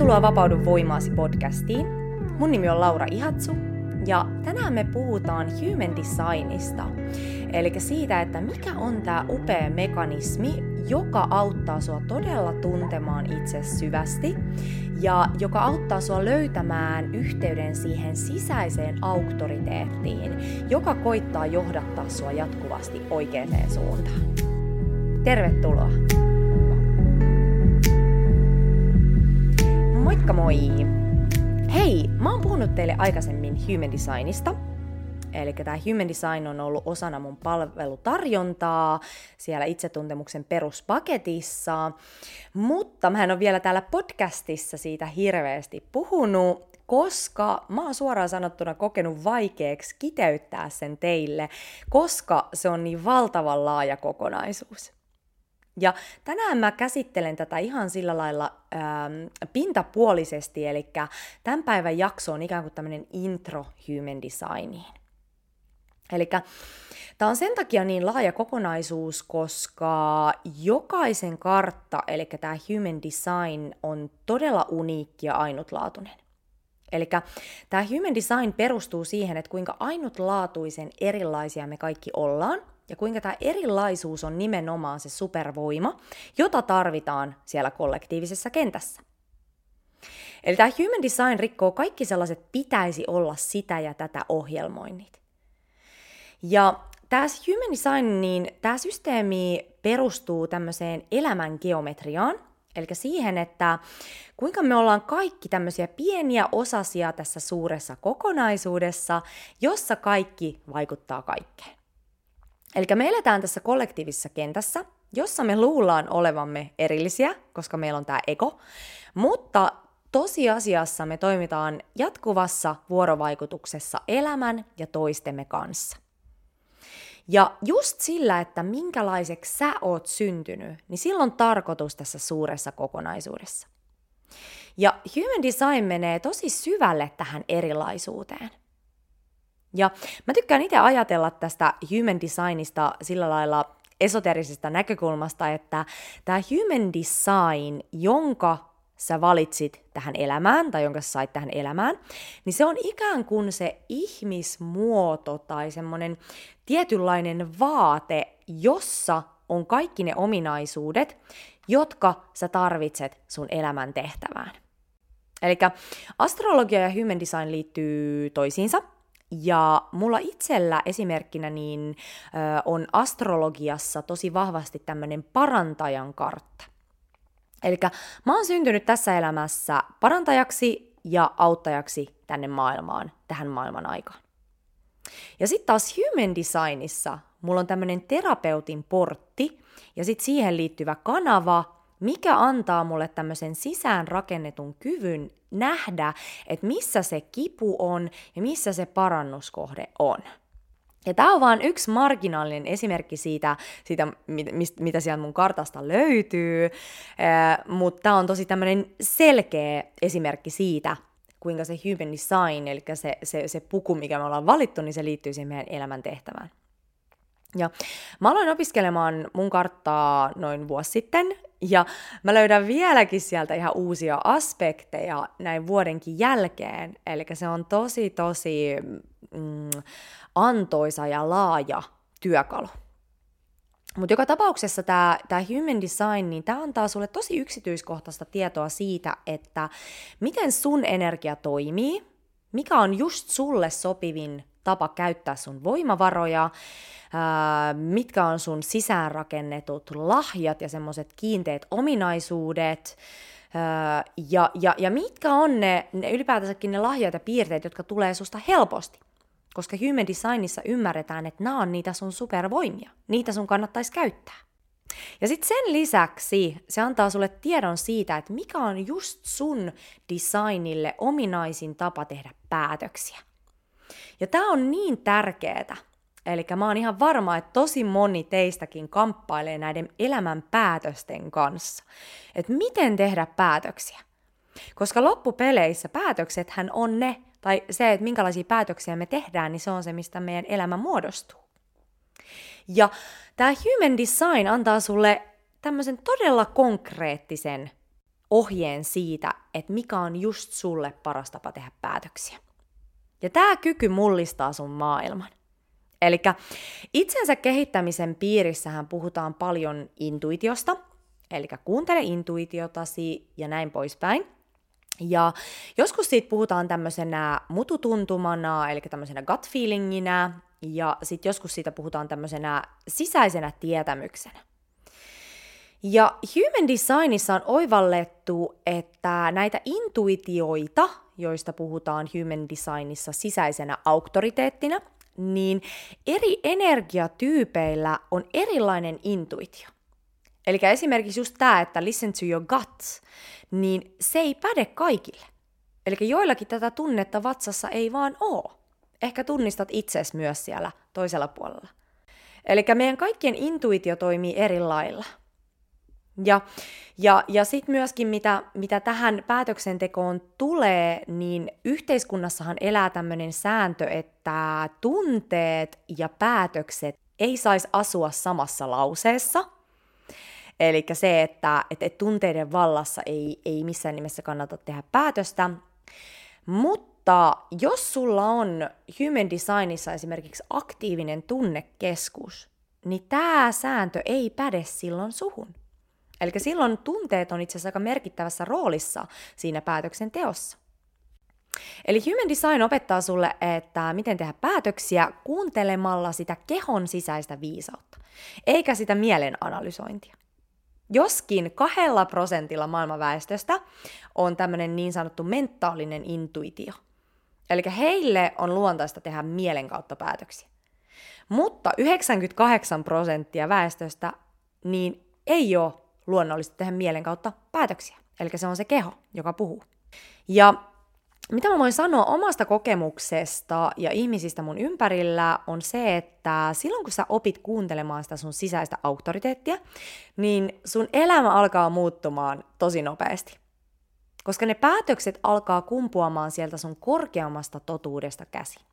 Tervetuloa Vapaudu voimaasi podcastiin. Mun nimi on Laura Ihatsu ja tänään me puhutaan human designista, eli siitä, että mikä on tämä upea mekanismi, joka auttaa sua todella tuntemaan itse syvästi ja joka auttaa sua löytämään yhteyden siihen sisäiseen auktoriteettiin, joka koittaa johdattaa sua jatkuvasti oikeaan suuntaan. Tervetuloa! Moikka moi! Hei, mä oon puhunut teille aikaisemmin Human Designista. Eli tämä Human Design on ollut osana mun palvelutarjontaa siellä itsetuntemuksen peruspaketissa, mutta mä en ole vielä täällä podcastissa siitä hirveästi puhunut, koska mä oon suoraan sanottuna kokenut vaikeaksi kiteyttää sen teille, koska se on niin valtavan laaja kokonaisuus. Ja tänään mä käsittelen tätä ihan sillä lailla ähm, pintapuolisesti, eli tämän päivän jakso on ikään kuin tämmöinen intro human designiin. Eli tämä on sen takia niin laaja kokonaisuus, koska jokaisen kartta, eli tämä human design, on todella uniikki ja ainutlaatuinen. Eli tämä human design perustuu siihen, että kuinka ainutlaatuisen erilaisia me kaikki ollaan, ja kuinka tämä erilaisuus on nimenomaan se supervoima, jota tarvitaan siellä kollektiivisessa kentässä. Eli tämä human design rikkoo kaikki sellaiset pitäisi olla sitä ja tätä ohjelmoinnit. Ja tämä human design, niin tämä systeemi perustuu tämmöiseen elämän geometriaan, eli siihen, että kuinka me ollaan kaikki tämmöisiä pieniä osasia tässä suuressa kokonaisuudessa, jossa kaikki vaikuttaa kaikkeen. Eli me eletään tässä kollektiivisessa kentässä, jossa me luullaan olevamme erillisiä, koska meillä on tämä ego, mutta tosiasiassa me toimitaan jatkuvassa vuorovaikutuksessa elämän ja toistemme kanssa. Ja just sillä, että minkälaiseksi sä oot syntynyt, niin silloin tarkoitus tässä suuressa kokonaisuudessa. Ja human design menee tosi syvälle tähän erilaisuuteen. Ja mä tykkään itse ajatella tästä human designista sillä lailla esoterisesta näkökulmasta, että tämä human design, jonka sä valitsit tähän elämään tai jonka sä sait tähän elämään, niin se on ikään kuin se ihmismuoto tai semmoinen tietynlainen vaate, jossa on kaikki ne ominaisuudet, jotka sä tarvitset sun elämän tehtävään. Eli astrologia ja human design liittyy toisiinsa, ja mulla itsellä esimerkkinä niin ö, on astrologiassa tosi vahvasti tämmöinen parantajan kartta. Eli mä oon syntynyt tässä elämässä parantajaksi ja auttajaksi tänne maailmaan, tähän maailman aikaan. Ja sitten taas human designissa mulla on tämmöinen terapeutin portti ja sitten siihen liittyvä kanava, mikä antaa mulle tämmöisen sisään rakennetun kyvyn nähdä, että missä se kipu on ja missä se parannuskohde on. Ja tämä on vain yksi marginaalinen esimerkki siitä, siitä mit, mitä sieltä mun kartasta löytyy, mutta tämä on tosi tämmöinen selkeä esimerkki siitä, kuinka se human design, eli se, se, se puku, mikä me ollaan valittu, niin se liittyy siihen meidän elämäntehtävään. Ja mä aloin opiskelemaan mun karttaa noin vuosi sitten, ja mä löydän vieläkin sieltä ihan uusia aspekteja näin vuodenkin jälkeen. Eli se on tosi, tosi mm, antoisa ja laaja työkalu. Mutta joka tapauksessa tämä human design, niin tämä antaa sulle tosi yksityiskohtaista tietoa siitä, että miten sun energia toimii, mikä on just sulle sopivin tapa käyttää sun voimavaroja, mitkä on sun sisäänrakennetut lahjat ja semmoiset kiinteät ominaisuudet, ja, ja, ja mitkä on ne, ne ylipäätänsäkin ne lahjat ja piirteet, jotka tulee susta helposti. Koska human designissa ymmärretään, että nämä on niitä sun supervoimia. Niitä sun kannattaisi käyttää. Ja sitten sen lisäksi se antaa sulle tiedon siitä, että mikä on just sun designille ominaisin tapa tehdä päätöksiä. Ja tämä on niin tärkeää, Eli mä oon ihan varma, että tosi moni teistäkin kamppailee näiden elämän päätösten kanssa. Että miten tehdä päätöksiä. Koska loppupeleissä päätöksethän on ne, tai se, että minkälaisia päätöksiä me tehdään, niin se on se, mistä meidän elämä muodostuu. Ja tämä human design antaa sulle tämmöisen todella konkreettisen ohjeen siitä, että mikä on just sulle paras tapa tehdä päätöksiä. Ja tämä kyky mullistaa sun maailman. Eli itsensä kehittämisen piirissähän puhutaan paljon intuitiosta, eli kuuntele intuitiotasi ja näin poispäin. Ja joskus siitä puhutaan tämmöisenä mututuntumana, eli tämmöisenä gut feelinginä, ja sitten joskus siitä puhutaan tämmöisenä sisäisenä tietämyksenä. Ja human designissa on oivallettu, että näitä intuitioita, joista puhutaan human designissa sisäisenä auktoriteettina, niin eri energiatyypeillä on erilainen intuitio. Eli esimerkiksi just tämä, että listen to your gut, niin se ei päde kaikille. Eli joillakin tätä tunnetta vatsassa ei vaan oo. Ehkä tunnistat itses myös siellä toisella puolella. Eli meidän kaikkien intuitio toimii eri lailla. Ja, ja, ja sitten myöskin, mitä, mitä tähän päätöksentekoon tulee, niin yhteiskunnassahan elää tämmöinen sääntö, että tunteet ja päätökset ei saisi asua samassa lauseessa. Eli se, että, että tunteiden vallassa ei, ei missään nimessä kannata tehdä päätöstä. Mutta jos sulla on human designissa esimerkiksi aktiivinen tunnekeskus, niin tämä sääntö ei päde silloin suhun. Eli silloin tunteet on itse asiassa aika merkittävässä roolissa siinä päätöksenteossa. Eli Human Design opettaa sulle, että miten tehdä päätöksiä kuuntelemalla sitä kehon sisäistä viisautta, eikä sitä mielen analysointia. Joskin kahdella prosentilla maailman väestöstä on tämmöinen niin sanottu mentaalinen intuitio. Eli heille on luontaista tehdä mielen kautta päätöksiä. Mutta 98 prosenttia väestöstä niin ei ole luonnollista tehdä mielen kautta päätöksiä. Eli se on se keho, joka puhuu. Ja mitä mä voin sanoa omasta kokemuksesta ja ihmisistä mun ympärillä on se, että silloin kun sä opit kuuntelemaan sitä sun sisäistä auktoriteettia, niin sun elämä alkaa muuttumaan tosi nopeasti. Koska ne päätökset alkaa kumpuamaan sieltä sun korkeammasta totuudesta käsin.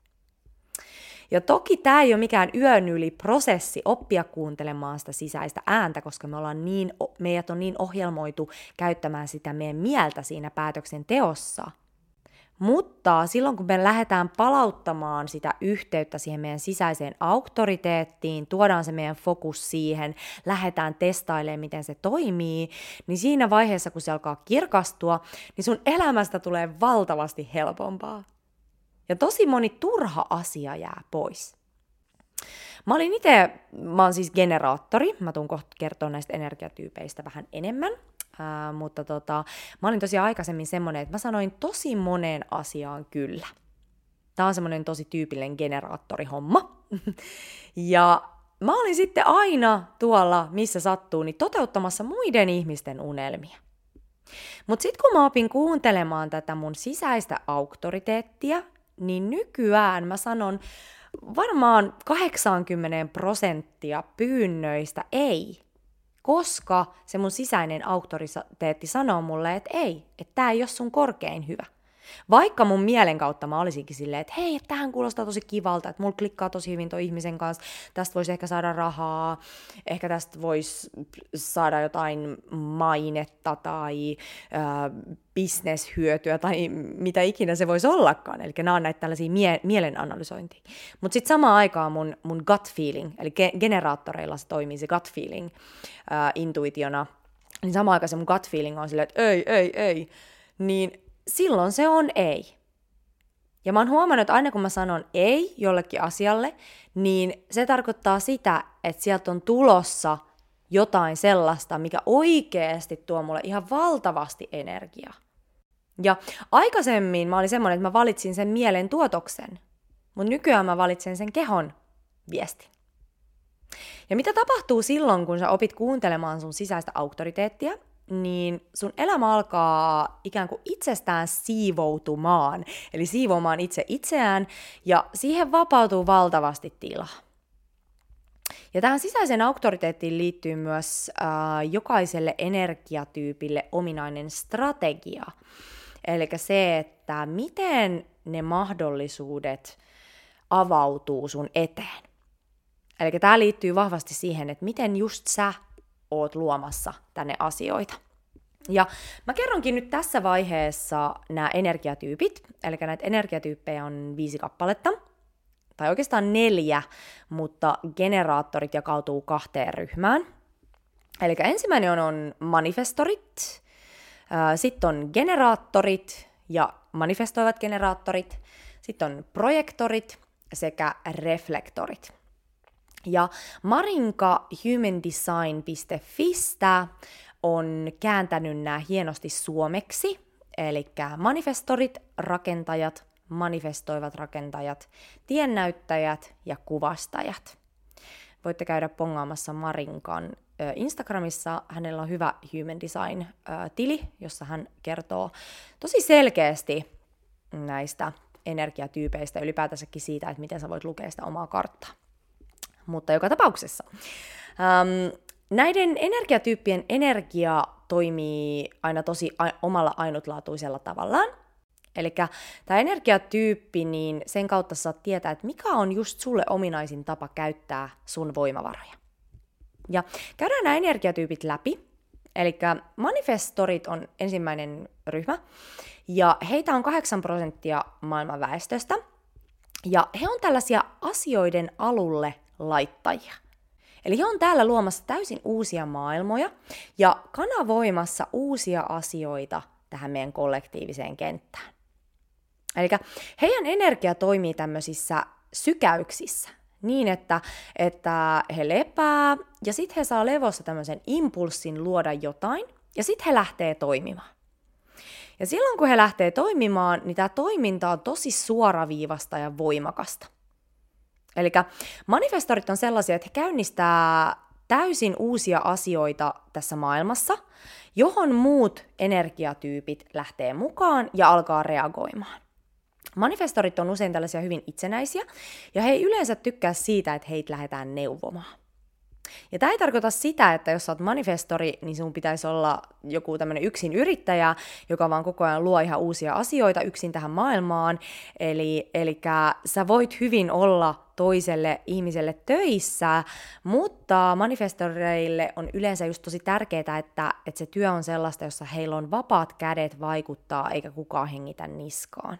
Ja toki tämä ei ole mikään yön yli prosessi oppia kuuntelemaan sitä sisäistä ääntä, koska me ollaan niin, meidät on niin ohjelmoitu käyttämään sitä meidän mieltä siinä päätöksenteossa. Mutta silloin kun me lähdetään palauttamaan sitä yhteyttä siihen meidän sisäiseen auktoriteettiin, tuodaan se meidän fokus siihen, lähdetään testailemaan, miten se toimii, niin siinä vaiheessa, kun se alkaa kirkastua, niin sun elämästä tulee valtavasti helpompaa. Ja tosi moni turha asia jää pois. Mä olin itse, mä oon siis generaattori, mä tuun kohta kertoa näistä energiatyypeistä vähän enemmän, ää, mutta tota, mä olin tosiaan aikaisemmin semmonen, että mä sanoin tosi moneen asiaan kyllä. Tää on semmonen tosi tyypillinen generaattorihomma. ja mä olin sitten aina tuolla, missä sattuu, niin toteuttamassa muiden ihmisten unelmia. Mutta sitten kun mä opin kuuntelemaan tätä mun sisäistä auktoriteettia, niin nykyään mä sanon varmaan 80 prosenttia pyynnöistä ei, koska se mun sisäinen auktoriteetti sanoo mulle, että ei, että tämä ei ole sun korkein hyvä. Vaikka mun mielen kautta mä olisinkin silleen, että hei, tähän kuulostaa tosi kivalta, että mulla klikkaa tosi hyvin tuon ihmisen kanssa, tästä voisi ehkä saada rahaa, ehkä tästä voisi saada jotain mainetta tai bisneshyötyä tai mitä ikinä se voisi ollakaan. Eli nämä on näitä tällaisia mie- mielenanalysointia. Mutta sitten samaan aikaan mun, mun gut feeling, eli ge- generaattoreilla se toimii se gut feeling äh, intuitiona, niin samaan aikaan se mun gut feeling on silleen, että ei, ei, ei, niin silloin se on ei. Ja mä oon huomannut, että aina kun mä sanon ei jollekin asialle, niin se tarkoittaa sitä, että sieltä on tulossa jotain sellaista, mikä oikeasti tuo mulle ihan valtavasti energiaa. Ja aikaisemmin mä olin semmoinen, että mä valitsin sen mielen tuotoksen, mutta nykyään mä valitsen sen kehon viestin. Ja mitä tapahtuu silloin, kun sä opit kuuntelemaan sun sisäistä auktoriteettia, niin sun elämä alkaa ikään kuin itsestään siivoutumaan, eli siivoamaan itse itseään, ja siihen vapautuu valtavasti tilaa. Ja tähän sisäiseen auktoriteettiin liittyy myös äh, jokaiselle energiatyypille ominainen strategia. Eli se, että miten ne mahdollisuudet avautuu sun eteen. Eli tämä liittyy vahvasti siihen, että miten just sä oot luomassa tänne asioita. Ja mä kerronkin nyt tässä vaiheessa nämä energiatyypit, eli näitä energiatyyppejä on viisi kappaletta, tai oikeastaan neljä, mutta generaattorit jakautuu kahteen ryhmään. Eli ensimmäinen on, on manifestorit, sitten on generaattorit ja manifestoivat generaattorit, sitten on projektorit sekä reflektorit. Ja Marinka humandesign.fistä on kääntänyt nämä hienosti suomeksi, eli manifestorit, rakentajat, manifestoivat rakentajat, tiennäyttäjät ja kuvastajat. Voitte käydä pongaamassa Marinkan Instagramissa. Hänellä on hyvä Human Design-tili, jossa hän kertoo tosi selkeästi näistä energiatyypeistä, ylipäätänsäkin siitä, että miten sä voit lukea sitä omaa karttaa. Mutta joka tapauksessa. Ähm, näiden energiatyyppien energia toimii aina tosi a- omalla ainutlaatuisella tavallaan. Eli tämä energiatyyppi, niin sen kautta saat tietää, että mikä on just sulle ominaisin tapa käyttää sun voimavaroja. Ja käydään nämä energiatyypit läpi. Eli manifestorit on ensimmäinen ryhmä, ja heitä on 8 prosenttia maailman väestöstä. Ja he on tällaisia asioiden alulle laittajia. Eli he on täällä luomassa täysin uusia maailmoja ja kanavoimassa uusia asioita tähän meidän kollektiiviseen kenttään. Eli heidän energia toimii tämmöisissä sykäyksissä niin, että, että he lepää ja sitten he saa levossa tämmöisen impulssin luoda jotain ja sitten he lähtee toimimaan. Ja silloin kun he lähtee toimimaan, niin tämä toiminta on tosi suoraviivasta ja voimakasta. Eli manifestorit on sellaisia, että he käynnistää täysin uusia asioita tässä maailmassa, johon muut energiatyypit lähtee mukaan ja alkaa reagoimaan. Manifestorit on usein tällaisia hyvin itsenäisiä, ja he ei yleensä tykkää siitä, että heitä lähdetään neuvomaan. Ja tämä ei tarkoita sitä, että jos sä oot manifestori, niin sun pitäisi olla joku tämmöinen yksin yrittäjä, joka vaan koko ajan luo ihan uusia asioita yksin tähän maailmaan. Eli, eli sä voit hyvin olla toiselle ihmiselle töissä, mutta manifestoreille on yleensä just tosi tärkeää, että, että se työ on sellaista, jossa heillä on vapaat kädet vaikuttaa, eikä kukaan hengitä niskaan.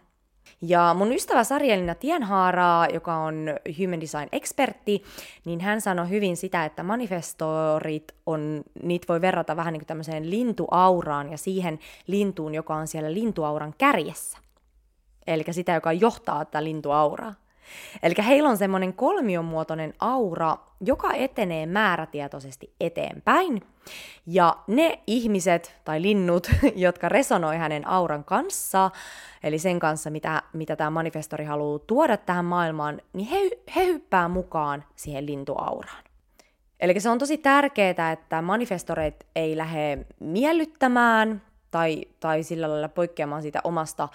Ja mun ystävä Sarjelina Tienhaaraa, joka on human design-ekspertti, niin hän sanoi hyvin sitä, että manifestorit on, niitä voi verrata vähän niin kuin tämmöiseen lintuauraan ja siihen lintuun, joka on siellä lintuauran kärjessä. Eli sitä, joka johtaa tätä lintuauraa. Eli heillä on semmoinen kolmionmuotoinen aura, joka etenee määrätietoisesti eteenpäin. Ja ne ihmiset tai linnut, jotka resonoi hänen auran kanssa, eli sen kanssa, mitä, mitä tämä manifestori haluaa tuoda tähän maailmaan, niin he, he hyppää mukaan siihen lintuauraan. Eli se on tosi tärkeää, että manifestoreit ei lähde miellyttämään tai, tai sillä lailla poikkeamaan siitä omasta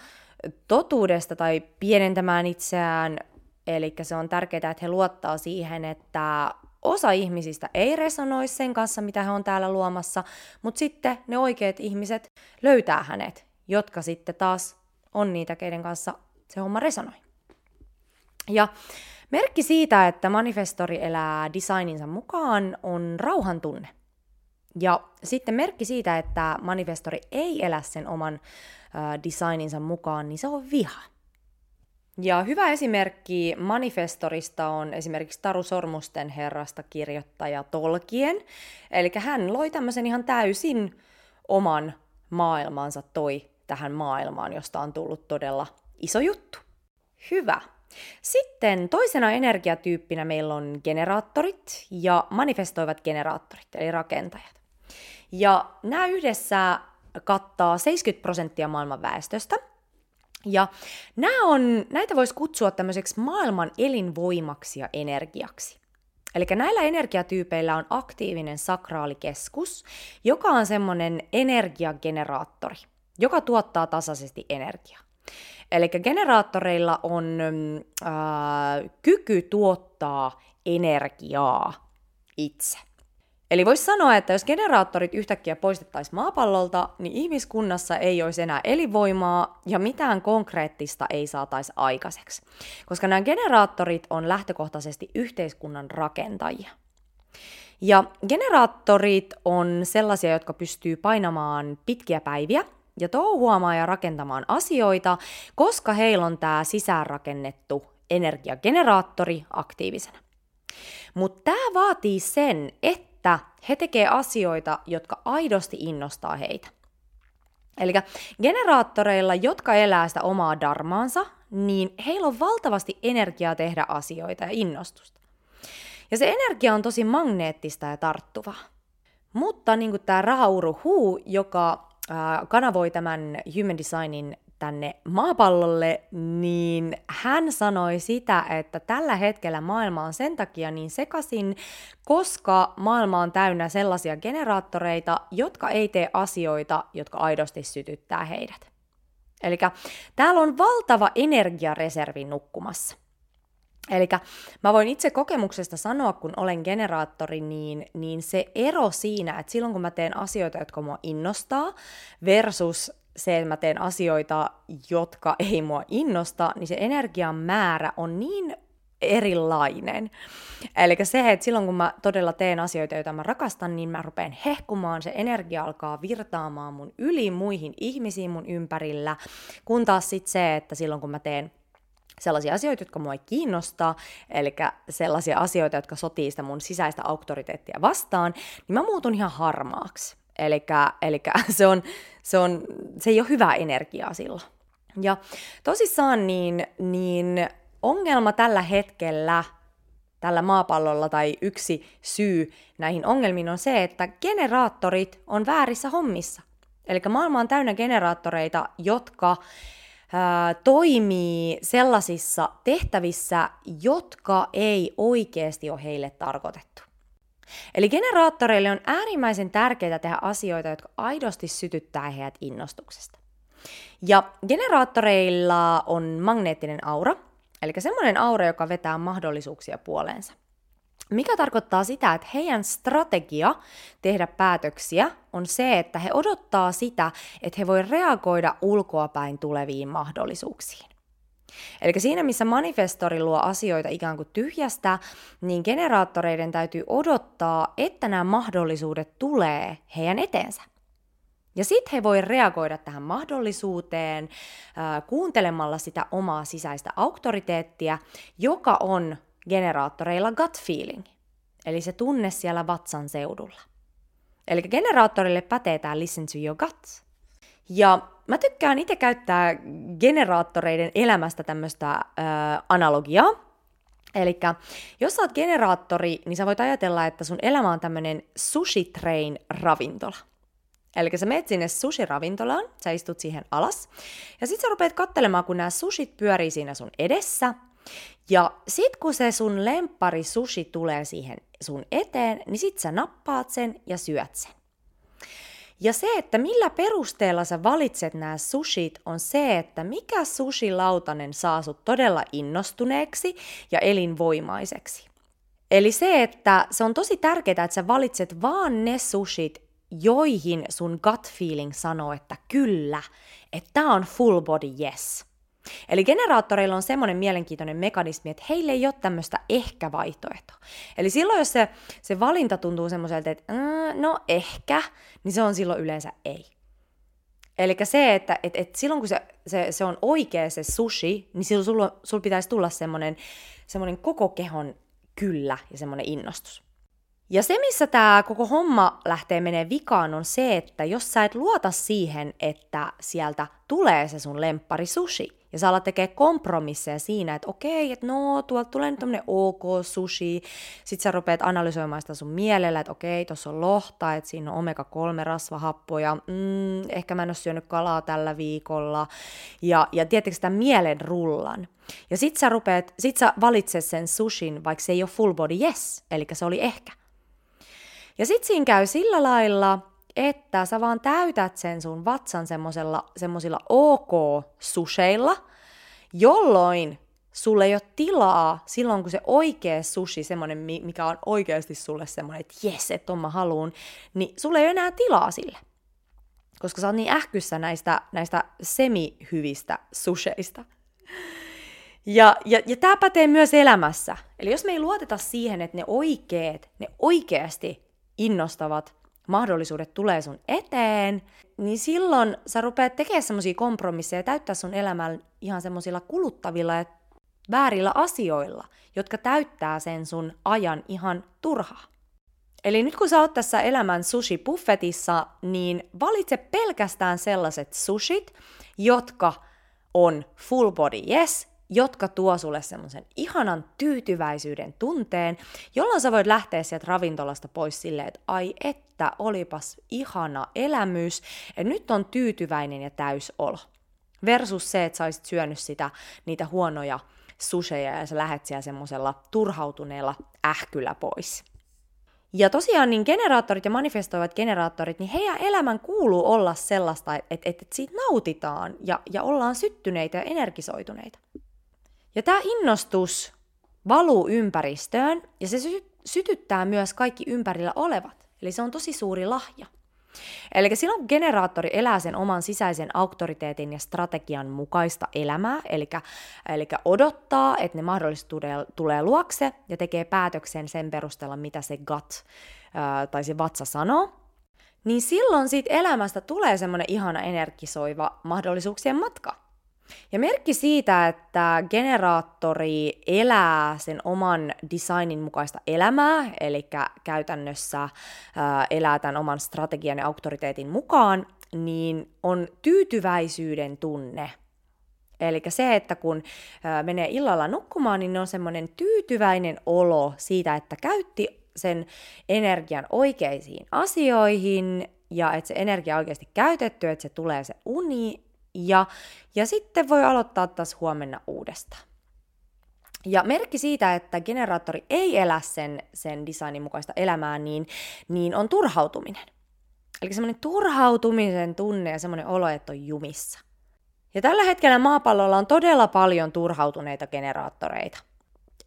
totuudesta tai pienentämään itseään, Eli se on tärkeää, että he luottaa siihen, että osa ihmisistä ei resonoi sen kanssa, mitä he on täällä luomassa, mutta sitten ne oikeat ihmiset löytää hänet, jotka sitten taas on niitä, keiden kanssa se homma resonoi. Ja merkki siitä, että manifestori elää designinsa mukaan, on rauhan tunne. Ja sitten merkki siitä, että manifestori ei elä sen oman designinsa mukaan, niin se on viha. Ja hyvä esimerkki manifestorista on esimerkiksi Taru Sormusten herrasta kirjoittaja Tolkien. Eli hän loi tämmöisen ihan täysin oman maailmansa toi tähän maailmaan, josta on tullut todella iso juttu. Hyvä. Sitten toisena energiatyyppinä meillä on generaattorit ja manifestoivat generaattorit, eli rakentajat. Ja nämä yhdessä kattaa 70 prosenttia maailman väestöstä – ja nämä on, näitä voisi kutsua tämmöiseksi maailman elinvoimaksi ja energiaksi. Eli näillä energiatyypeillä on aktiivinen sakraalikeskus, joka on semmoinen energiageneraattori, joka tuottaa tasaisesti energiaa. Eli generaattoreilla on äh, kyky tuottaa energiaa itse. Eli voisi sanoa, että jos generaattorit yhtäkkiä poistettaisiin maapallolta, niin ihmiskunnassa ei olisi enää elinvoimaa ja mitään konkreettista ei saataisi aikaiseksi. Koska nämä generaattorit on lähtökohtaisesti yhteiskunnan rakentajia. Ja generaattorit on sellaisia, jotka pystyy painamaan pitkiä päiviä ja touhuamaan ja rakentamaan asioita, koska heillä on tämä sisäänrakennettu energiageneraattori aktiivisena. Mutta tämä vaatii sen, että he tekevät asioita, jotka aidosti innostaa heitä. Eli generaattoreilla, jotka elää sitä omaa darmaansa, niin heillä on valtavasti energiaa tehdä asioita ja innostusta. Ja se energia on tosi magneettista ja tarttuvaa. Mutta niin kuin tämä Rahauru Hu, joka ää, kanavoi tämän Human Designin tänne maapallolle, niin hän sanoi sitä, että tällä hetkellä maailma on sen takia niin sekasin, koska maailma on täynnä sellaisia generaattoreita, jotka ei tee asioita, jotka aidosti sytyttää heidät. Eli täällä on valtava energiareservi nukkumassa. Eli mä voin itse kokemuksesta sanoa, kun olen generaattori, niin, niin se ero siinä, että silloin kun mä teen asioita, jotka mua innostaa, versus se, että mä teen asioita, jotka ei mua innosta, niin se energian määrä on niin erilainen. Eli se, että silloin kun mä todella teen asioita, joita mä rakastan, niin mä rupean hehkumaan, se energia alkaa virtaamaan mun yli muihin ihmisiin mun ympärillä, kun taas sitten se, että silloin kun mä teen sellaisia asioita, jotka mua ei kiinnosta, eli sellaisia asioita, jotka sotii sitä mun sisäistä auktoriteettia vastaan, niin mä muutun ihan harmaaksi. Eli se, on, se, on, se ei ole hyvää energiaa silloin. Ja tosissaan niin, niin ongelma tällä hetkellä tällä maapallolla tai yksi syy näihin ongelmiin on se, että generaattorit on väärissä hommissa. Eli maailma on täynnä generaattoreita, jotka ää, toimii sellaisissa tehtävissä, jotka ei oikeasti ole heille tarkoitettu. Eli generaattoreille on äärimmäisen tärkeää tehdä asioita, jotka aidosti sytyttää heidät innostuksesta. Ja generaattoreilla on magneettinen aura, eli semmoinen aura, joka vetää mahdollisuuksia puoleensa. Mikä tarkoittaa sitä, että heidän strategia tehdä päätöksiä on se, että he odottaa sitä, että he voi reagoida ulkoapäin tuleviin mahdollisuuksiin. Eli siinä, missä manifestori luo asioita ikään kuin tyhjästä, niin generaattoreiden täytyy odottaa, että nämä mahdollisuudet tulee heidän eteensä. Ja sitten he voi reagoida tähän mahdollisuuteen äh, kuuntelemalla sitä omaa sisäistä auktoriteettia, joka on generaattoreilla gut feeling, eli se tunne siellä vatsan seudulla. Eli generaattorille pätee tämä listen to your gut. Ja mä tykkään itse käyttää generaattoreiden elämästä tämmöistä analogiaa. Eli jos sä oot generaattori, niin sä voit ajatella, että sun elämä on tämmöinen sushi train ravintola. Eli sä menet sinne sushi-ravintolaan, sä istut siihen alas, ja sit sä rupeat katselemaan, kun nämä sushit pyörii siinä sun edessä, ja sit kun se sun lempari sushi tulee siihen sun eteen, niin sit sä nappaat sen ja syöt sen. Ja se, että millä perusteella sä valitset nämä sushit, on se, että mikä sushi-lautanen saa sut todella innostuneeksi ja elinvoimaiseksi. Eli se, että se on tosi tärkeää, että sä valitset vaan ne sushit, joihin sun gut feeling sanoo, että kyllä, että tämä on full body yes. Eli generaattoreilla on semmoinen mielenkiintoinen mekanismi, että heille ei ole tämmöistä ehkä-vaihtoehtoa. Eli silloin, jos se, se valinta tuntuu semmoiselta, että äh, no ehkä, niin se on silloin yleensä ei. Eli se, että et, et silloin kun se, se, se on oikea se sushi, niin silloin sulla, sulla pitäisi tulla semmoinen, semmoinen koko kehon kyllä ja semmoinen innostus. Ja se, missä tämä koko homma lähtee menee vikaan, on se, että jos sä et luota siihen, että sieltä tulee se sun lemppari sushi, ja sä alat tekee kompromisseja siinä, että okei, että no, tuolta tulee nyt tämmönen ok sushi, sit sä rupeat analysoimaan sitä sun mielellä, että okei, tuossa on lohta, että siinä on omega-3 rasvahappoja, mm, ehkä mä en ole syönyt kalaa tällä viikolla, ja, ja tietenkin sitä mielen rullan. Ja sit sä rupeat, sit sä valitset sen sushin, vaikka se ei ole full body yes, eli se oli ehkä. Ja sit siinä käy sillä lailla, että sä vaan täytät sen sun vatsan semmosilla ok-susheilla, jolloin sulle ei ole tilaa silloin, kun se oikea sushi, semmoinen, mikä on oikeasti sulle semmoinen, että jes, että on mä haluun, niin sulle ei ole enää tilaa sille. Koska sä oot niin ähkyssä näistä, näistä semihyvistä susheista. Ja, ja, ja tämä pätee myös elämässä. Eli jos me ei luoteta siihen, että ne oikeat, ne oikeasti innostavat mahdollisuudet tulee sun eteen, niin silloin sä rupeat tekemään semmoisia kompromisseja ja täyttää sun elämän ihan semmoisilla kuluttavilla ja väärillä asioilla, jotka täyttää sen sun ajan ihan turhaa. Eli nyt kun sä oot tässä elämän sushi-buffetissa, niin valitse pelkästään sellaiset sushit, jotka on full body yes, jotka tuo sulle semmoisen ihanan tyytyväisyyden tunteen, jolloin sä voit lähteä sieltä ravintolasta pois silleen, että ai että, olipas ihana elämys, ja nyt on tyytyväinen ja täysolo. Versus se, että sä olisit syönyt sitä, niitä huonoja susheja ja sä lähet siellä semmoisella turhautuneella ähkyllä pois. Ja tosiaan niin generaattorit ja manifestoivat generaattorit, niin heidän elämän kuuluu olla sellaista, että, että, että siitä nautitaan ja, ja ollaan syttyneitä ja energisoituneita. Ja tämä innostus valuu ympäristöön ja se sy- sytyttää myös kaikki ympärillä olevat. Eli se on tosi suuri lahja. Eli silloin kun generaattori elää sen oman sisäisen auktoriteetin ja strategian mukaista elämää, eli, eli odottaa, että ne mahdollisesti tulee, luokse ja tekee päätöksen sen perusteella, mitä se gut tai se vatsa sanoo, niin silloin siitä elämästä tulee semmoinen ihana energisoiva mahdollisuuksien matka. Ja merkki siitä, että generaattori elää sen oman designin mukaista elämää, eli käytännössä ää, elää tämän oman strategian ja auktoriteetin mukaan, niin on tyytyväisyyden tunne. Eli se, että kun ää, menee illalla nukkumaan, niin on semmoinen tyytyväinen olo siitä, että käytti sen energian oikeisiin asioihin ja että se energia on oikeasti käytetty, että se tulee se uni ja, ja sitten voi aloittaa taas huomenna uudestaan. Ja merkki siitä, että generaattori ei elä sen, sen designin mukaista elämää, niin, niin on turhautuminen. Eli semmoinen turhautumisen tunne ja semmoinen olo, että on jumissa. Ja tällä hetkellä maapallolla on todella paljon turhautuneita generaattoreita.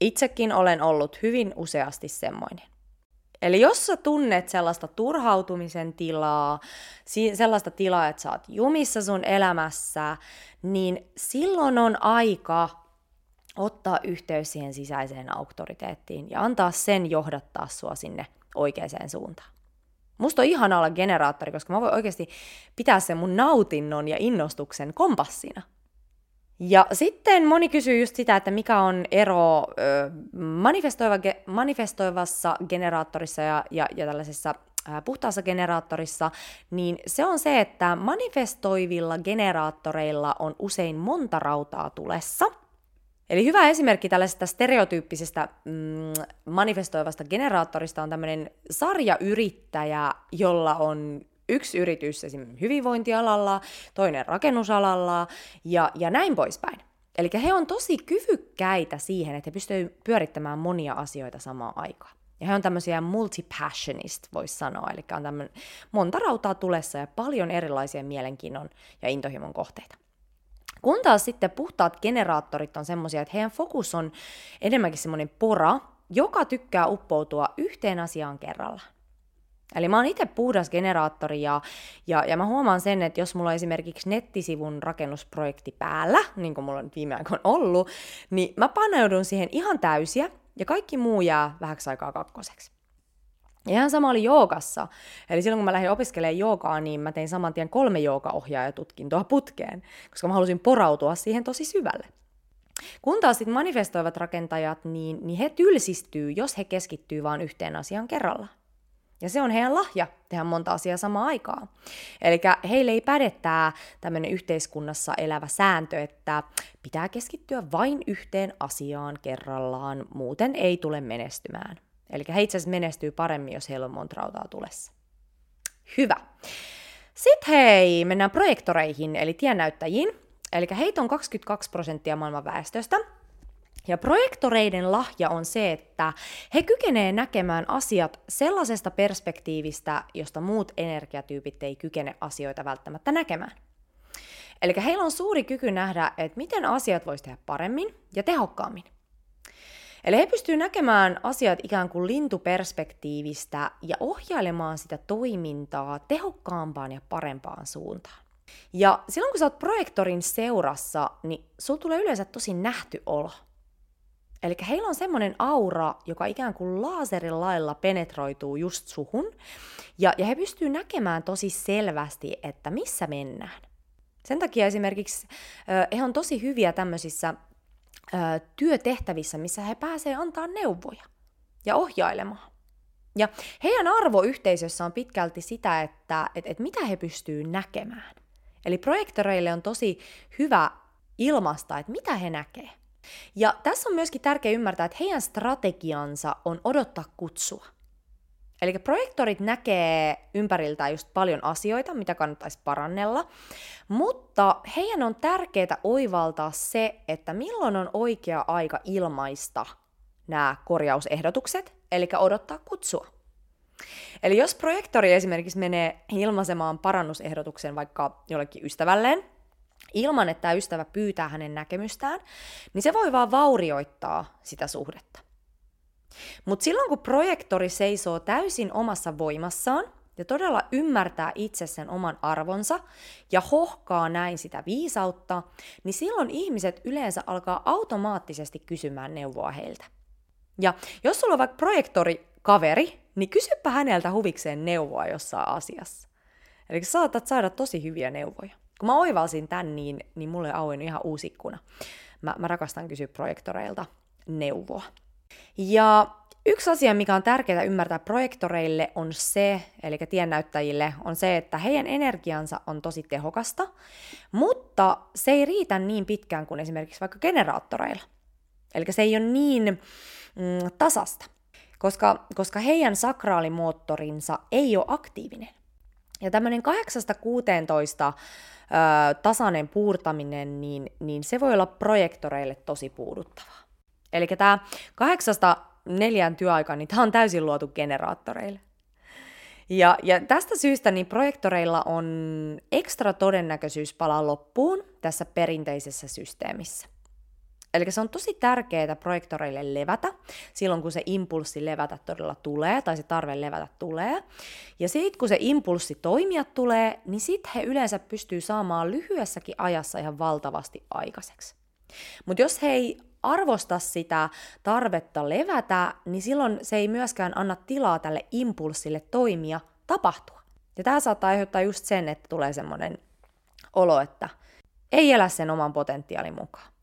Itsekin olen ollut hyvin useasti semmoinen. Eli jos sä tunnet sellaista turhautumisen tilaa, sellaista tilaa, että sä oot jumissa sun elämässä, niin silloin on aika ottaa yhteys siihen sisäiseen auktoriteettiin ja antaa sen johdattaa sua sinne oikeaan suuntaan. Musta on ihana olla generaattori, koska mä voin oikeasti pitää sen mun nautinnon ja innostuksen kompassina – ja sitten moni kysyy just sitä, että mikä on ero ö, manifestoiva, manifestoivassa generaattorissa ja, ja, ja tällaisessa puhtaassa generaattorissa, niin se on se, että manifestoivilla generaattoreilla on usein monta rautaa tulessa. Eli hyvä esimerkki tällaisesta stereotyyppisestä mm, manifestoivasta generaattorista on tämmöinen sarjayrittäjä, jolla on yksi yritys esimerkiksi hyvinvointialalla, toinen rakennusalalla ja, ja näin poispäin. Eli he on tosi kyvykkäitä siihen, että he pystyvät pyörittämään monia asioita samaan aikaan. Ja he on tämmöisiä multipassionist, voisi sanoa, eli on tämmöinen monta rautaa tulessa ja paljon erilaisia mielenkiinnon ja intohimon kohteita. Kun taas sitten puhtaat generaattorit on semmoisia, että heidän fokus on enemmänkin semmoinen pora, joka tykkää uppoutua yhteen asiaan kerrallaan. Eli mä oon itse puhdas generaattori ja, ja, ja mä huomaan sen, että jos mulla on esimerkiksi nettisivun rakennusprojekti päällä, niin kuin mulla on viime aikoina ollut, niin mä paneudun siihen ihan täysiä ja kaikki muu jää vähäksi aikaa kakkoseksi. Ja ihan sama oli joogassa. Eli silloin kun mä lähdin opiskelemaan joogaa, niin mä tein saman tien kolme joogaohjaajatutkintoa putkeen, koska mä halusin porautua siihen tosi syvälle. Kun taas sitten manifestoivat rakentajat, niin, niin he tylsistyy, jos he keskittyy vain yhteen asiaan kerrallaan. Ja se on heidän lahja tehdä monta asiaa samaan aikaan. Eli heille ei päde tämä tämmöinen yhteiskunnassa elävä sääntö, että pitää keskittyä vain yhteen asiaan kerrallaan, muuten ei tule menestymään. Eli he itse asiassa menestyy paremmin, jos heillä on monta rautaa tulessa. Hyvä. Sitten hei, mennään projektoreihin, eli tiennäyttäjiin. Eli heitä on 22 prosenttia maailman väestöstä, ja projektoreiden lahja on se, että he kykenevät näkemään asiat sellaisesta perspektiivistä, josta muut energiatyypit ei kykene asioita välttämättä näkemään. Eli heillä on suuri kyky nähdä, että miten asiat voisi tehdä paremmin ja tehokkaammin. Eli he pystyvät näkemään asiat ikään kuin lintuperspektiivistä ja ohjailemaan sitä toimintaa tehokkaampaan ja parempaan suuntaan. Ja silloin kun sä oot projektorin seurassa, niin sulla tulee yleensä tosi nähty olo. Eli heillä on semmoinen aura, joka ikään kuin laaserin lailla penetroituu just suhun, ja, ja he pystyy näkemään tosi selvästi, että missä mennään. Sen takia esimerkiksi he on tosi hyviä tämmöisissä työtehtävissä, missä he pääsee antaa neuvoja ja ohjailemaan. Ja heidän arvoyhteisössä on pitkälti sitä, että et, et mitä he pystyy näkemään. Eli projektoreille on tosi hyvä ilmasta, että mitä he näkee. Ja tässä on myöskin tärkeää ymmärtää, että heidän strategiansa on odottaa kutsua. Eli projektorit näkee ympäriltään just paljon asioita, mitä kannattaisi parannella, mutta heidän on tärkeää oivaltaa se, että milloin on oikea aika ilmaista nämä korjausehdotukset, eli odottaa kutsua. Eli jos projektori esimerkiksi menee ilmaisemaan parannusehdotuksen vaikka jollekin ystävälleen, ilman että tämä ystävä pyytää hänen näkemystään, niin se voi vaan vaurioittaa sitä suhdetta. Mutta silloin kun projektori seisoo täysin omassa voimassaan ja todella ymmärtää itse sen oman arvonsa ja hohkaa näin sitä viisautta, niin silloin ihmiset yleensä alkaa automaattisesti kysymään neuvoa heiltä. Ja jos sulla on vaikka projektori kaveri, niin kysypä häneltä huvikseen neuvoa jossain asiassa. Eli saatat saada tosi hyviä neuvoja. Kun mä oivalsin tän, niin, niin mulle auennut ihan uusi ikkuna. Mä, mä rakastan kysyä projektoreilta neuvoa. Ja yksi asia, mikä on tärkeää ymmärtää projektoreille on se, eli tiennäyttäjille, on se, että heidän energiansa on tosi tehokasta, mutta se ei riitä niin pitkään kuin esimerkiksi vaikka generaattoreilla. Eli se ei ole niin mm, tasasta koska, koska heidän sakraalimoottorinsa ei ole aktiivinen. Ja tämmöinen 8-16 ö, tasainen puurtaminen, niin, niin se voi olla projektoreille tosi puuduttavaa. Eli tämä kahdeksasta neljän työaika, niin tämä on täysin luotu generaattoreille. Ja, ja tästä syystä niin projektoreilla on ekstra todennäköisyys palaa loppuun tässä perinteisessä systeemissä. Eli se on tosi tärkeää projektoreille levätä silloin, kun se impulssi levätä todella tulee, tai se tarve levätä tulee. Ja sitten kun se impulssi toimia tulee, niin sitten he yleensä pystyy saamaan lyhyessäkin ajassa ihan valtavasti aikaiseksi. Mutta jos he ei arvosta sitä tarvetta levätä, niin silloin se ei myöskään anna tilaa tälle impulssille toimia, tapahtua. Ja tämä saattaa aiheuttaa just sen, että tulee semmoinen olo, että ei elä sen oman potentiaalin mukaan.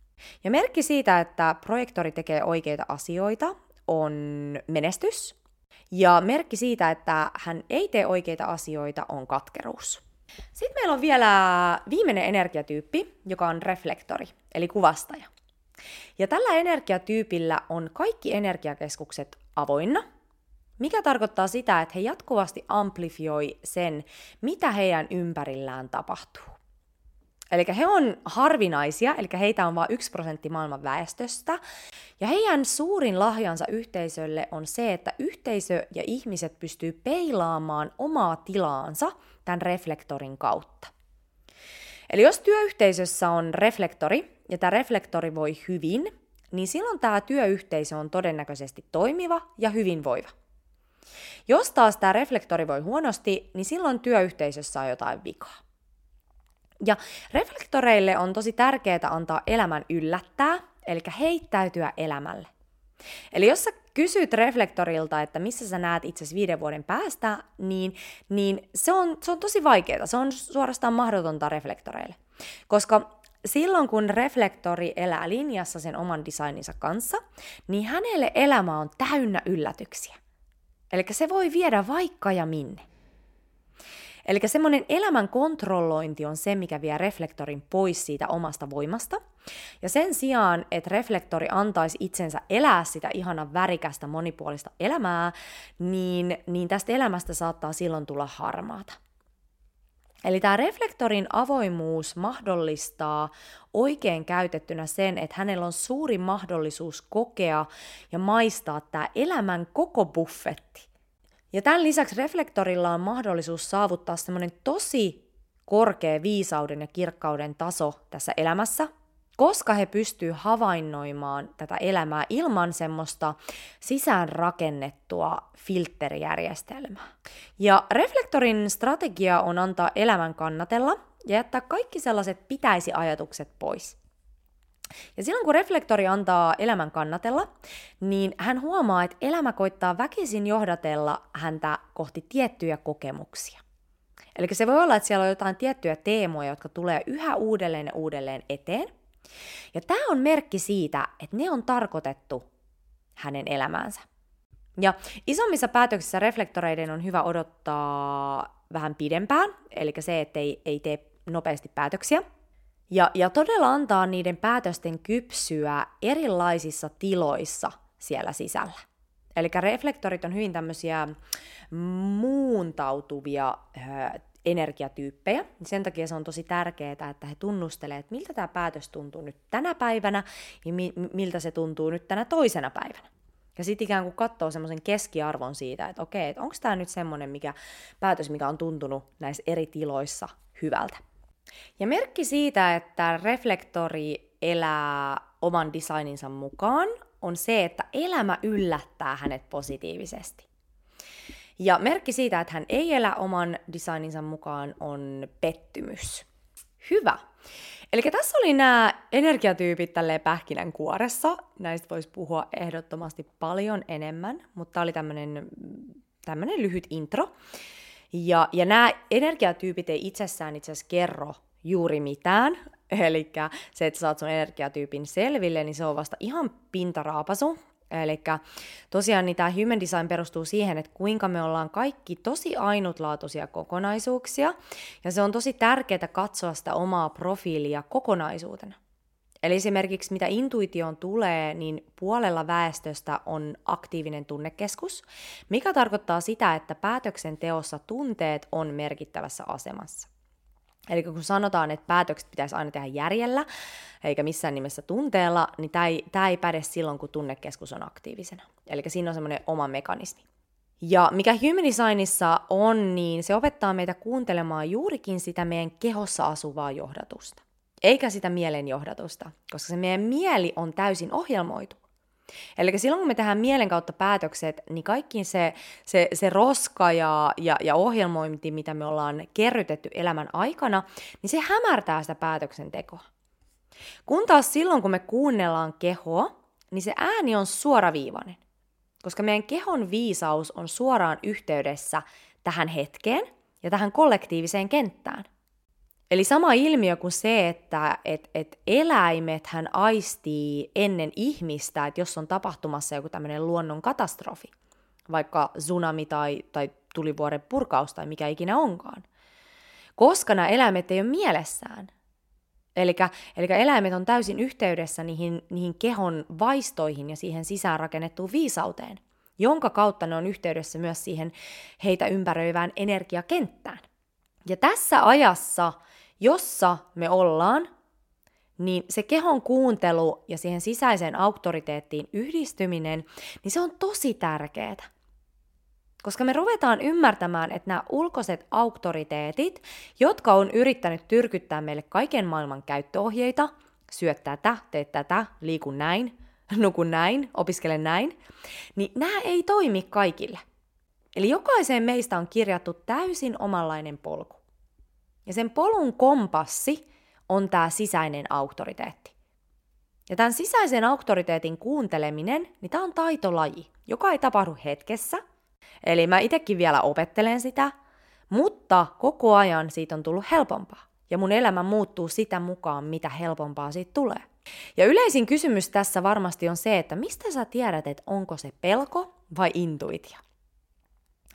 Ja merkki siitä, että projektori tekee oikeita asioita, on menestys. Ja merkki siitä, että hän ei tee oikeita asioita, on katkeruus. Sitten meillä on vielä viimeinen energiatyyppi, joka on reflektori, eli kuvastaja. Ja tällä energiatyypillä on kaikki energiakeskukset avoinna, mikä tarkoittaa sitä, että he jatkuvasti amplifioi sen, mitä heidän ympärillään tapahtuu. Eli he on harvinaisia, eli heitä on vain yksi prosentti maailman väestöstä. Ja heidän suurin lahjansa yhteisölle on se, että yhteisö ja ihmiset pystyy peilaamaan omaa tilaansa tämän reflektorin kautta. Eli jos työyhteisössä on reflektori, ja tämä reflektori voi hyvin, niin silloin tämä työyhteisö on todennäköisesti toimiva ja hyvinvoiva. Jos taas tämä reflektori voi huonosti, niin silloin työyhteisössä on jotain vikaa. Ja reflektoreille on tosi tärkeää antaa elämän yllättää, eli heittäytyä elämälle. Eli jos sä kysyt reflektorilta, että missä sä näet itse viiden vuoden päästä, niin, niin se, on, se on tosi vaikeaa. Se on suorastaan mahdotonta reflektoreille. Koska silloin kun reflektori elää linjassa sen oman designinsa kanssa, niin hänelle elämä on täynnä yllätyksiä. Eli se voi viedä vaikka ja minne. Eli semmoinen elämän kontrollointi on se, mikä vie reflektorin pois siitä omasta voimasta. Ja sen sijaan, että reflektori antaisi itsensä elää sitä ihanan värikästä monipuolista elämää, niin, niin tästä elämästä saattaa silloin tulla harmaata. Eli tämä reflektorin avoimuus mahdollistaa oikein käytettynä sen, että hänellä on suuri mahdollisuus kokea ja maistaa tämä elämän koko buffetti. Ja tämän lisäksi reflektorilla on mahdollisuus saavuttaa semmoinen tosi korkea viisauden ja kirkkauden taso tässä elämässä, koska he pystyy havainnoimaan tätä elämää ilman semmoista sisäänrakennettua filterijärjestelmää. Ja reflektorin strategia on antaa elämän kannatella, ja jättää kaikki sellaiset pitäisi-ajatukset pois. Ja silloin kun reflektori antaa elämän kannatella, niin hän huomaa, että elämä koittaa väkisin johdatella häntä kohti tiettyjä kokemuksia. Eli se voi olla, että siellä on jotain tiettyjä teemoja, jotka tulee yhä uudelleen ja uudelleen eteen. Ja tämä on merkki siitä, että ne on tarkoitettu hänen elämäänsä. Ja isommissa päätöksissä reflektoreiden on hyvä odottaa vähän pidempään, eli se, että ei, ei tee nopeasti päätöksiä. Ja, ja todella antaa niiden päätösten kypsyä erilaisissa tiloissa siellä sisällä. Eli reflektorit on hyvin tämmöisiä muuntautuvia ö, energiatyyppejä. Sen takia se on tosi tärkeää, että he tunnustelevat, että miltä tämä päätös tuntuu nyt tänä päivänä ja mi- miltä se tuntuu nyt tänä toisena päivänä. Ja sitten ikään kuin katsoo semmoisen keskiarvon siitä, että okei, että onko tämä nyt semmoinen mikä, päätös, mikä on tuntunut näissä eri tiloissa hyvältä. Ja merkki siitä, että reflektori elää oman designinsa mukaan, on se, että elämä yllättää hänet positiivisesti. Ja merkki siitä, että hän ei elä oman designinsa mukaan, on pettymys. Hyvä. Eli tässä oli nämä energiatyypit tälleen pähkinän kuoressa. Näistä voisi puhua ehdottomasti paljon enemmän, mutta tämä oli tämmöinen lyhyt intro. Ja, ja nämä energiatyypit ei itsessään itse asiassa kerro juuri mitään. Eli se, että saat sun energiatyypin selville, niin se on vasta ihan pintaraapasu. Eli tosiaan niin tämä human design perustuu siihen, että kuinka me ollaan kaikki tosi ainutlaatuisia kokonaisuuksia, ja se on tosi tärkeää katsoa sitä omaa profiilia kokonaisuutena. Eli esimerkiksi mitä intuitioon tulee, niin puolella väestöstä on aktiivinen tunnekeskus, mikä tarkoittaa sitä, että päätöksenteossa tunteet on merkittävässä asemassa. Eli kun sanotaan, että päätökset pitäisi aina tehdä järjellä, eikä missään nimessä tunteella, niin tämä ei, tämä ei päde silloin, kun tunnekeskus on aktiivisena. Eli siinä on semmoinen oma mekanismi. Ja mikä Human Designissa on, niin se opettaa meitä kuuntelemaan juurikin sitä meidän kehossa asuvaa johdatusta. Eikä sitä mielen johdatusta, koska se meidän mieli on täysin ohjelmoitu. Eli silloin kun me tehdään mielen kautta päätökset, niin kaikki se, se, se roska ja, ja, ja ohjelmointi, mitä me ollaan kerrytetty elämän aikana, niin se hämärtää sitä päätöksentekoa. Kun taas silloin, kun me kuunnellaan kehoa, niin se ääni on suoraviivainen. Koska meidän kehon viisaus on suoraan yhteydessä tähän hetkeen ja tähän kollektiiviseen kenttään. Eli sama ilmiö kuin se, että et, et eläimet hän aistii ennen ihmistä, että jos on tapahtumassa joku tämmöinen luonnon katastrofi, vaikka tsunami tai, tai tulivuoren purkaus tai mikä ikinä onkaan. Koska nämä eläimet ei ole mielessään. Eli eläimet on täysin yhteydessä niihin, niihin kehon vaistoihin ja siihen sisään rakennettuun viisauteen, jonka kautta ne on yhteydessä myös siihen heitä ympäröivään energiakenttään. Ja tässä ajassa jossa me ollaan, niin se kehon kuuntelu ja siihen sisäiseen auktoriteettiin yhdistyminen, niin se on tosi tärkeää. Koska me ruvetaan ymmärtämään, että nämä ulkoiset auktoriteetit, jotka on yrittänyt tyrkyttää meille kaiken maailman käyttöohjeita, syö tätä, tee tätä, liiku näin, nuku näin, opiskele näin, niin nämä ei toimi kaikille. Eli jokaiseen meistä on kirjattu täysin omanlainen polku. Ja sen polun kompassi on tämä sisäinen auktoriteetti. Ja tämän sisäisen auktoriteetin kuunteleminen, niin tämä on taitolaji, joka ei tapahdu hetkessä. Eli mä itsekin vielä opettelen sitä, mutta koko ajan siitä on tullut helpompaa. Ja mun elämä muuttuu sitä mukaan, mitä helpompaa siitä tulee. Ja yleisin kysymys tässä varmasti on se, että mistä sä tiedät, että onko se pelko vai intuitio?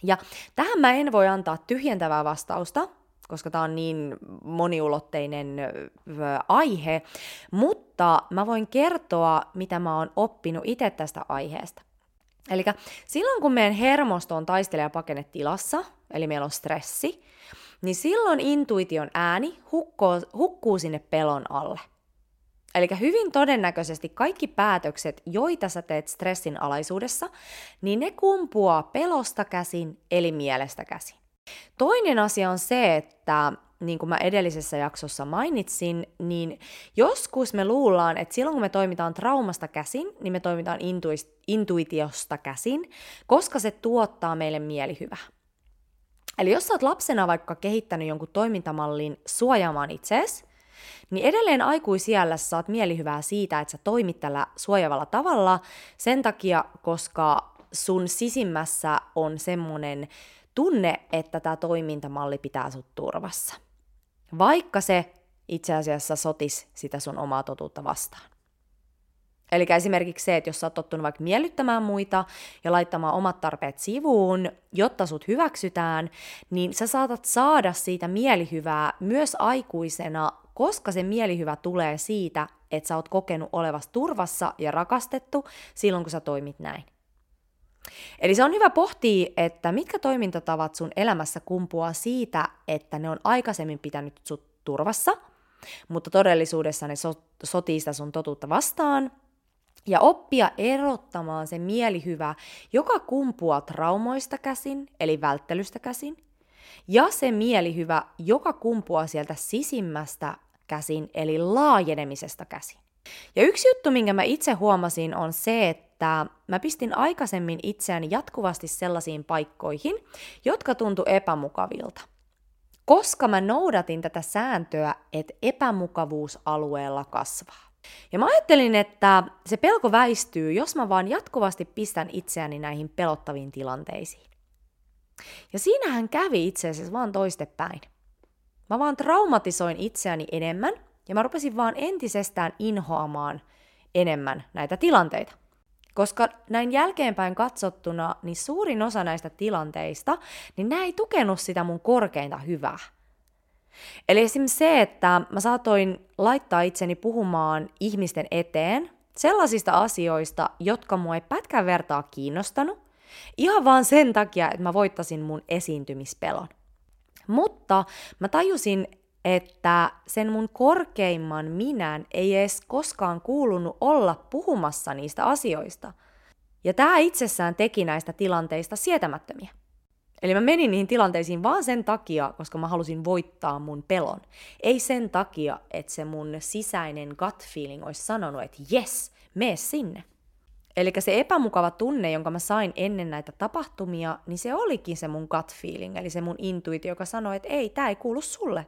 Ja tähän mä en voi antaa tyhjentävää vastausta, koska tämä on niin moniulotteinen aihe, mutta mä voin kertoa, mitä mä oon oppinut itse tästä aiheesta. Eli silloin kun meidän hermosto on taistele- ja tilassa, eli meillä on stressi, niin silloin intuition ääni hukkuu, hukkuu sinne pelon alle. Eli hyvin todennäköisesti kaikki päätökset, joita sä teet stressin alaisuudessa, niin ne kumpuaa pelosta käsin, eli mielestä käsin. Toinen asia on se, että niin kuin mä edellisessä jaksossa mainitsin, niin joskus me luullaan, että silloin kun me toimitaan traumasta käsin, niin me toimitaan intuitiosta käsin, koska se tuottaa meille mielihyvää. Eli jos sä oot lapsena vaikka kehittänyt jonkun toimintamallin suojaamaan itseesi, niin edelleen aikuisiällä saat mielihyvää siitä, että sä toimit tällä suojavalla tavalla sen takia, koska sun sisimmässä on semmoinen tunne, että tämä toimintamalli pitää sut turvassa. Vaikka se itse asiassa sotis sitä sun omaa totuutta vastaan. Eli esimerkiksi se, että jos sä oot tottunut vaikka miellyttämään muita ja laittamaan omat tarpeet sivuun, jotta sut hyväksytään, niin sä saatat saada siitä mielihyvää myös aikuisena, koska se mielihyvä tulee siitä, että sä oot kokenut olevas turvassa ja rakastettu silloin, kun sä toimit näin. Eli se on hyvä pohtia, että mitkä toimintatavat sun elämässä kumpuaa siitä, että ne on aikaisemmin pitänyt sut turvassa, mutta todellisuudessa ne so- sotii sitä sun totuutta vastaan, ja oppia erottamaan se mielihyvä, joka kumpuaa traumoista käsin, eli välttelystä käsin, ja se mielihyvä, joka kumpuaa sieltä sisimmästä käsin, eli laajenemisesta käsin. Ja yksi juttu, minkä mä itse huomasin, on se, että mä pistin aikaisemmin itseäni jatkuvasti sellaisiin paikkoihin, jotka tuntu epämukavilta. Koska mä noudatin tätä sääntöä, että epämukavuusalueella kasvaa. Ja mä ajattelin, että se pelko väistyy, jos mä vaan jatkuvasti pistän itseäni näihin pelottaviin tilanteisiin. Ja siinähän kävi itse asiassa vaan toistepäin. Mä vaan traumatisoin itseäni enemmän ja mä rupesin vaan entisestään inhoamaan enemmän näitä tilanteita. Koska näin jälkeenpäin katsottuna, niin suurin osa näistä tilanteista, niin nämä ei tukenut sitä mun korkeinta hyvää. Eli esimerkiksi se, että mä saatoin laittaa itseni puhumaan ihmisten eteen sellaisista asioista, jotka mua ei pätkän vertaa kiinnostanut, ihan vaan sen takia, että mä voittasin mun esiintymispelon. Mutta mä tajusin, että sen mun korkeimman minän ei edes koskaan kuulunut olla puhumassa niistä asioista. Ja tämä itsessään teki näistä tilanteista sietämättömiä. Eli mä menin niihin tilanteisiin vaan sen takia, koska mä halusin voittaa mun pelon. Ei sen takia, että se mun sisäinen gut feeling olisi sanonut, että yes, mene sinne. Eli se epämukava tunne, jonka mä sain ennen näitä tapahtumia, niin se olikin se mun gut feeling, eli se mun intuitio, joka sanoi, että ei, tämä ei kuulu sulle.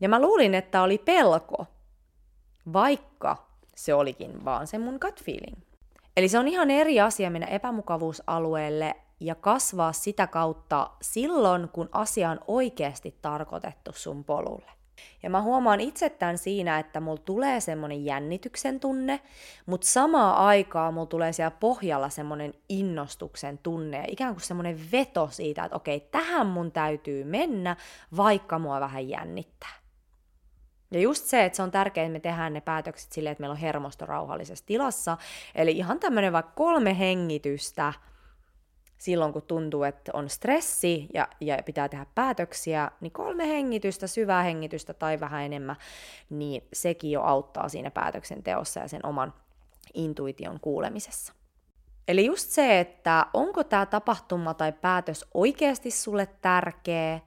Ja mä luulin, että oli pelko, vaikka se olikin vaan se mun gut feeling. Eli se on ihan eri asia mennä epämukavuusalueelle ja kasvaa sitä kautta silloin, kun asia on oikeasti tarkoitettu sun polulle. Ja mä huomaan itse tämän siinä, että mulla tulee semmonen jännityksen tunne, mutta samaa aikaa mulla tulee siellä pohjalla semmonen innostuksen tunne ja ikään kuin semmonen veto siitä, että okei, tähän mun täytyy mennä, vaikka mua vähän jännittää. Ja just se, että se on tärkeää, että me tehdään ne päätökset silleen, että meillä on hermosto rauhallisessa tilassa. Eli ihan tämmöinen vaikka kolme hengitystä – silloin, kun tuntuu, että on stressi ja, ja pitää tehdä päätöksiä, niin kolme hengitystä, syvää hengitystä tai vähän enemmän, niin sekin jo auttaa siinä päätöksenteossa ja sen oman intuition kuulemisessa. Eli just se, että onko tämä tapahtuma tai päätös oikeasti sulle tärkeä,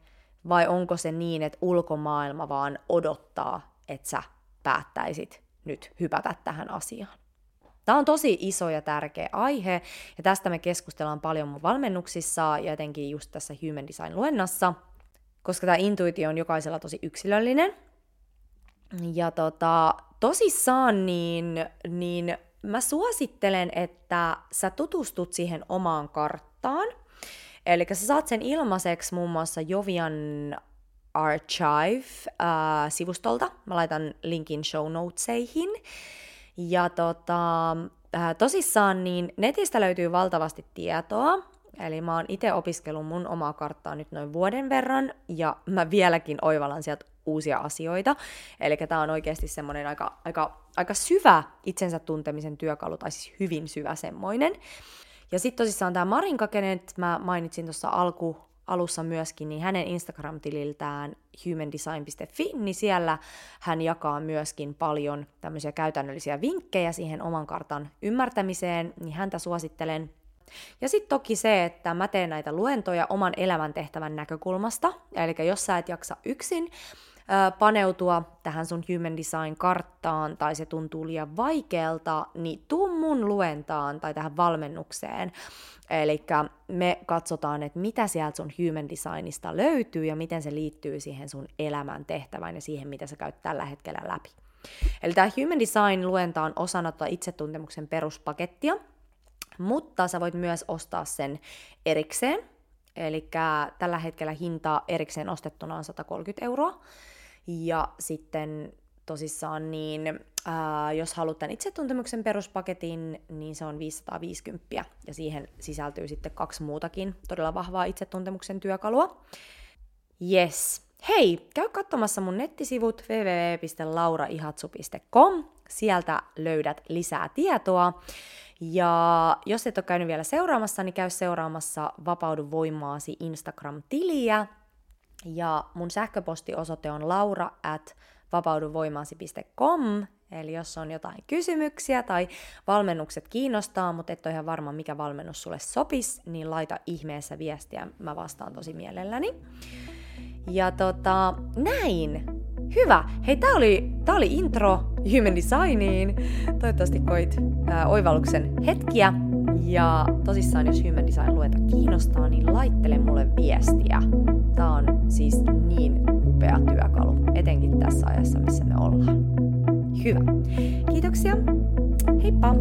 vai onko se niin, että ulkomaailma vaan odottaa, että sä päättäisit nyt hypätä tähän asiaan. Tämä on tosi iso ja tärkeä aihe, ja tästä me keskustellaan paljon mun valmennuksissa ja etenkin just tässä Human Design-luennassa, koska tämä intuitio on jokaisella tosi yksilöllinen. Ja tota, tosissaan niin, niin mä suosittelen, että sä tutustut siihen omaan karttaan. Eli sä saat sen ilmaiseksi muun muassa Jovian Archive-sivustolta. Äh, mä laitan linkin show notesihin. Ja tota, äh, tosissaan niin netistä löytyy valtavasti tietoa, Eli mä oon itse opiskellut mun omaa karttaa nyt noin vuoden verran, ja mä vieläkin oivallan sieltä uusia asioita. Eli tämä on oikeasti semmoinen aika, aika, aika syvä itsensä tuntemisen työkalu, tai siis hyvin syvä semmoinen. Ja sitten tosissaan tämä Marinka, kenet mä mainitsin tuossa alku, alussa myöskin, niin hänen Instagram-tililtään humandesign.fi, niin siellä hän jakaa myöskin paljon tämmöisiä käytännöllisiä vinkkejä siihen oman kartan ymmärtämiseen, niin häntä suosittelen. Ja sitten toki se, että mä teen näitä luentoja oman elämäntehtävän näkökulmasta, eli jos sä et jaksa yksin paneutua tähän sun Human Design-karttaan tai se tuntuu liian vaikealta, niin tuu mun luentaan tai tähän valmennukseen. Eli me katsotaan, että mitä sieltä sun Human Designista löytyy ja miten se liittyy siihen sun elämän tehtävään ja siihen, mitä sä käyt tällä hetkellä läpi. Eli tämä Human Design-luenta on osana tuota itsetuntemuksen peruspakettia, mutta sä voit myös ostaa sen erikseen. Eli tällä hetkellä hinta erikseen ostettuna on 130 euroa. Ja sitten tosissaan niin, ää, jos haluat tämän itsetuntemuksen peruspaketin, niin se on 550 ja siihen sisältyy sitten kaksi muutakin todella vahvaa itsetuntemuksen työkalua. Yes. Hei, käy katsomassa mun nettisivut www.lauraihatsu.com. Sieltä löydät lisää tietoa. Ja jos et ole käynyt vielä seuraamassa, niin käy seuraamassa Vapaudu voimaasi Instagram-tiliä. Ja mun sähköpostiosoite on laura at vapauduvoimaasi.com, eli jos on jotain kysymyksiä tai valmennukset kiinnostaa, mutta et ole ihan varma, mikä valmennus sulle sopisi, niin laita ihmeessä viestiä, mä vastaan tosi mielelläni. Ja tota, näin. Hyvä. Hei, tää oli, tää oli intro Human Designiin. Toivottavasti koit ää, oivalluksen hetkiä. Ja tosissaan, jos Human Design lueta kiinnostaa, niin laittele mulle viestiä. Tää on siis niin upea työkalu, etenkin tässä ajassa, missä me ollaan. Hyvä. Kiitoksia. Heippa!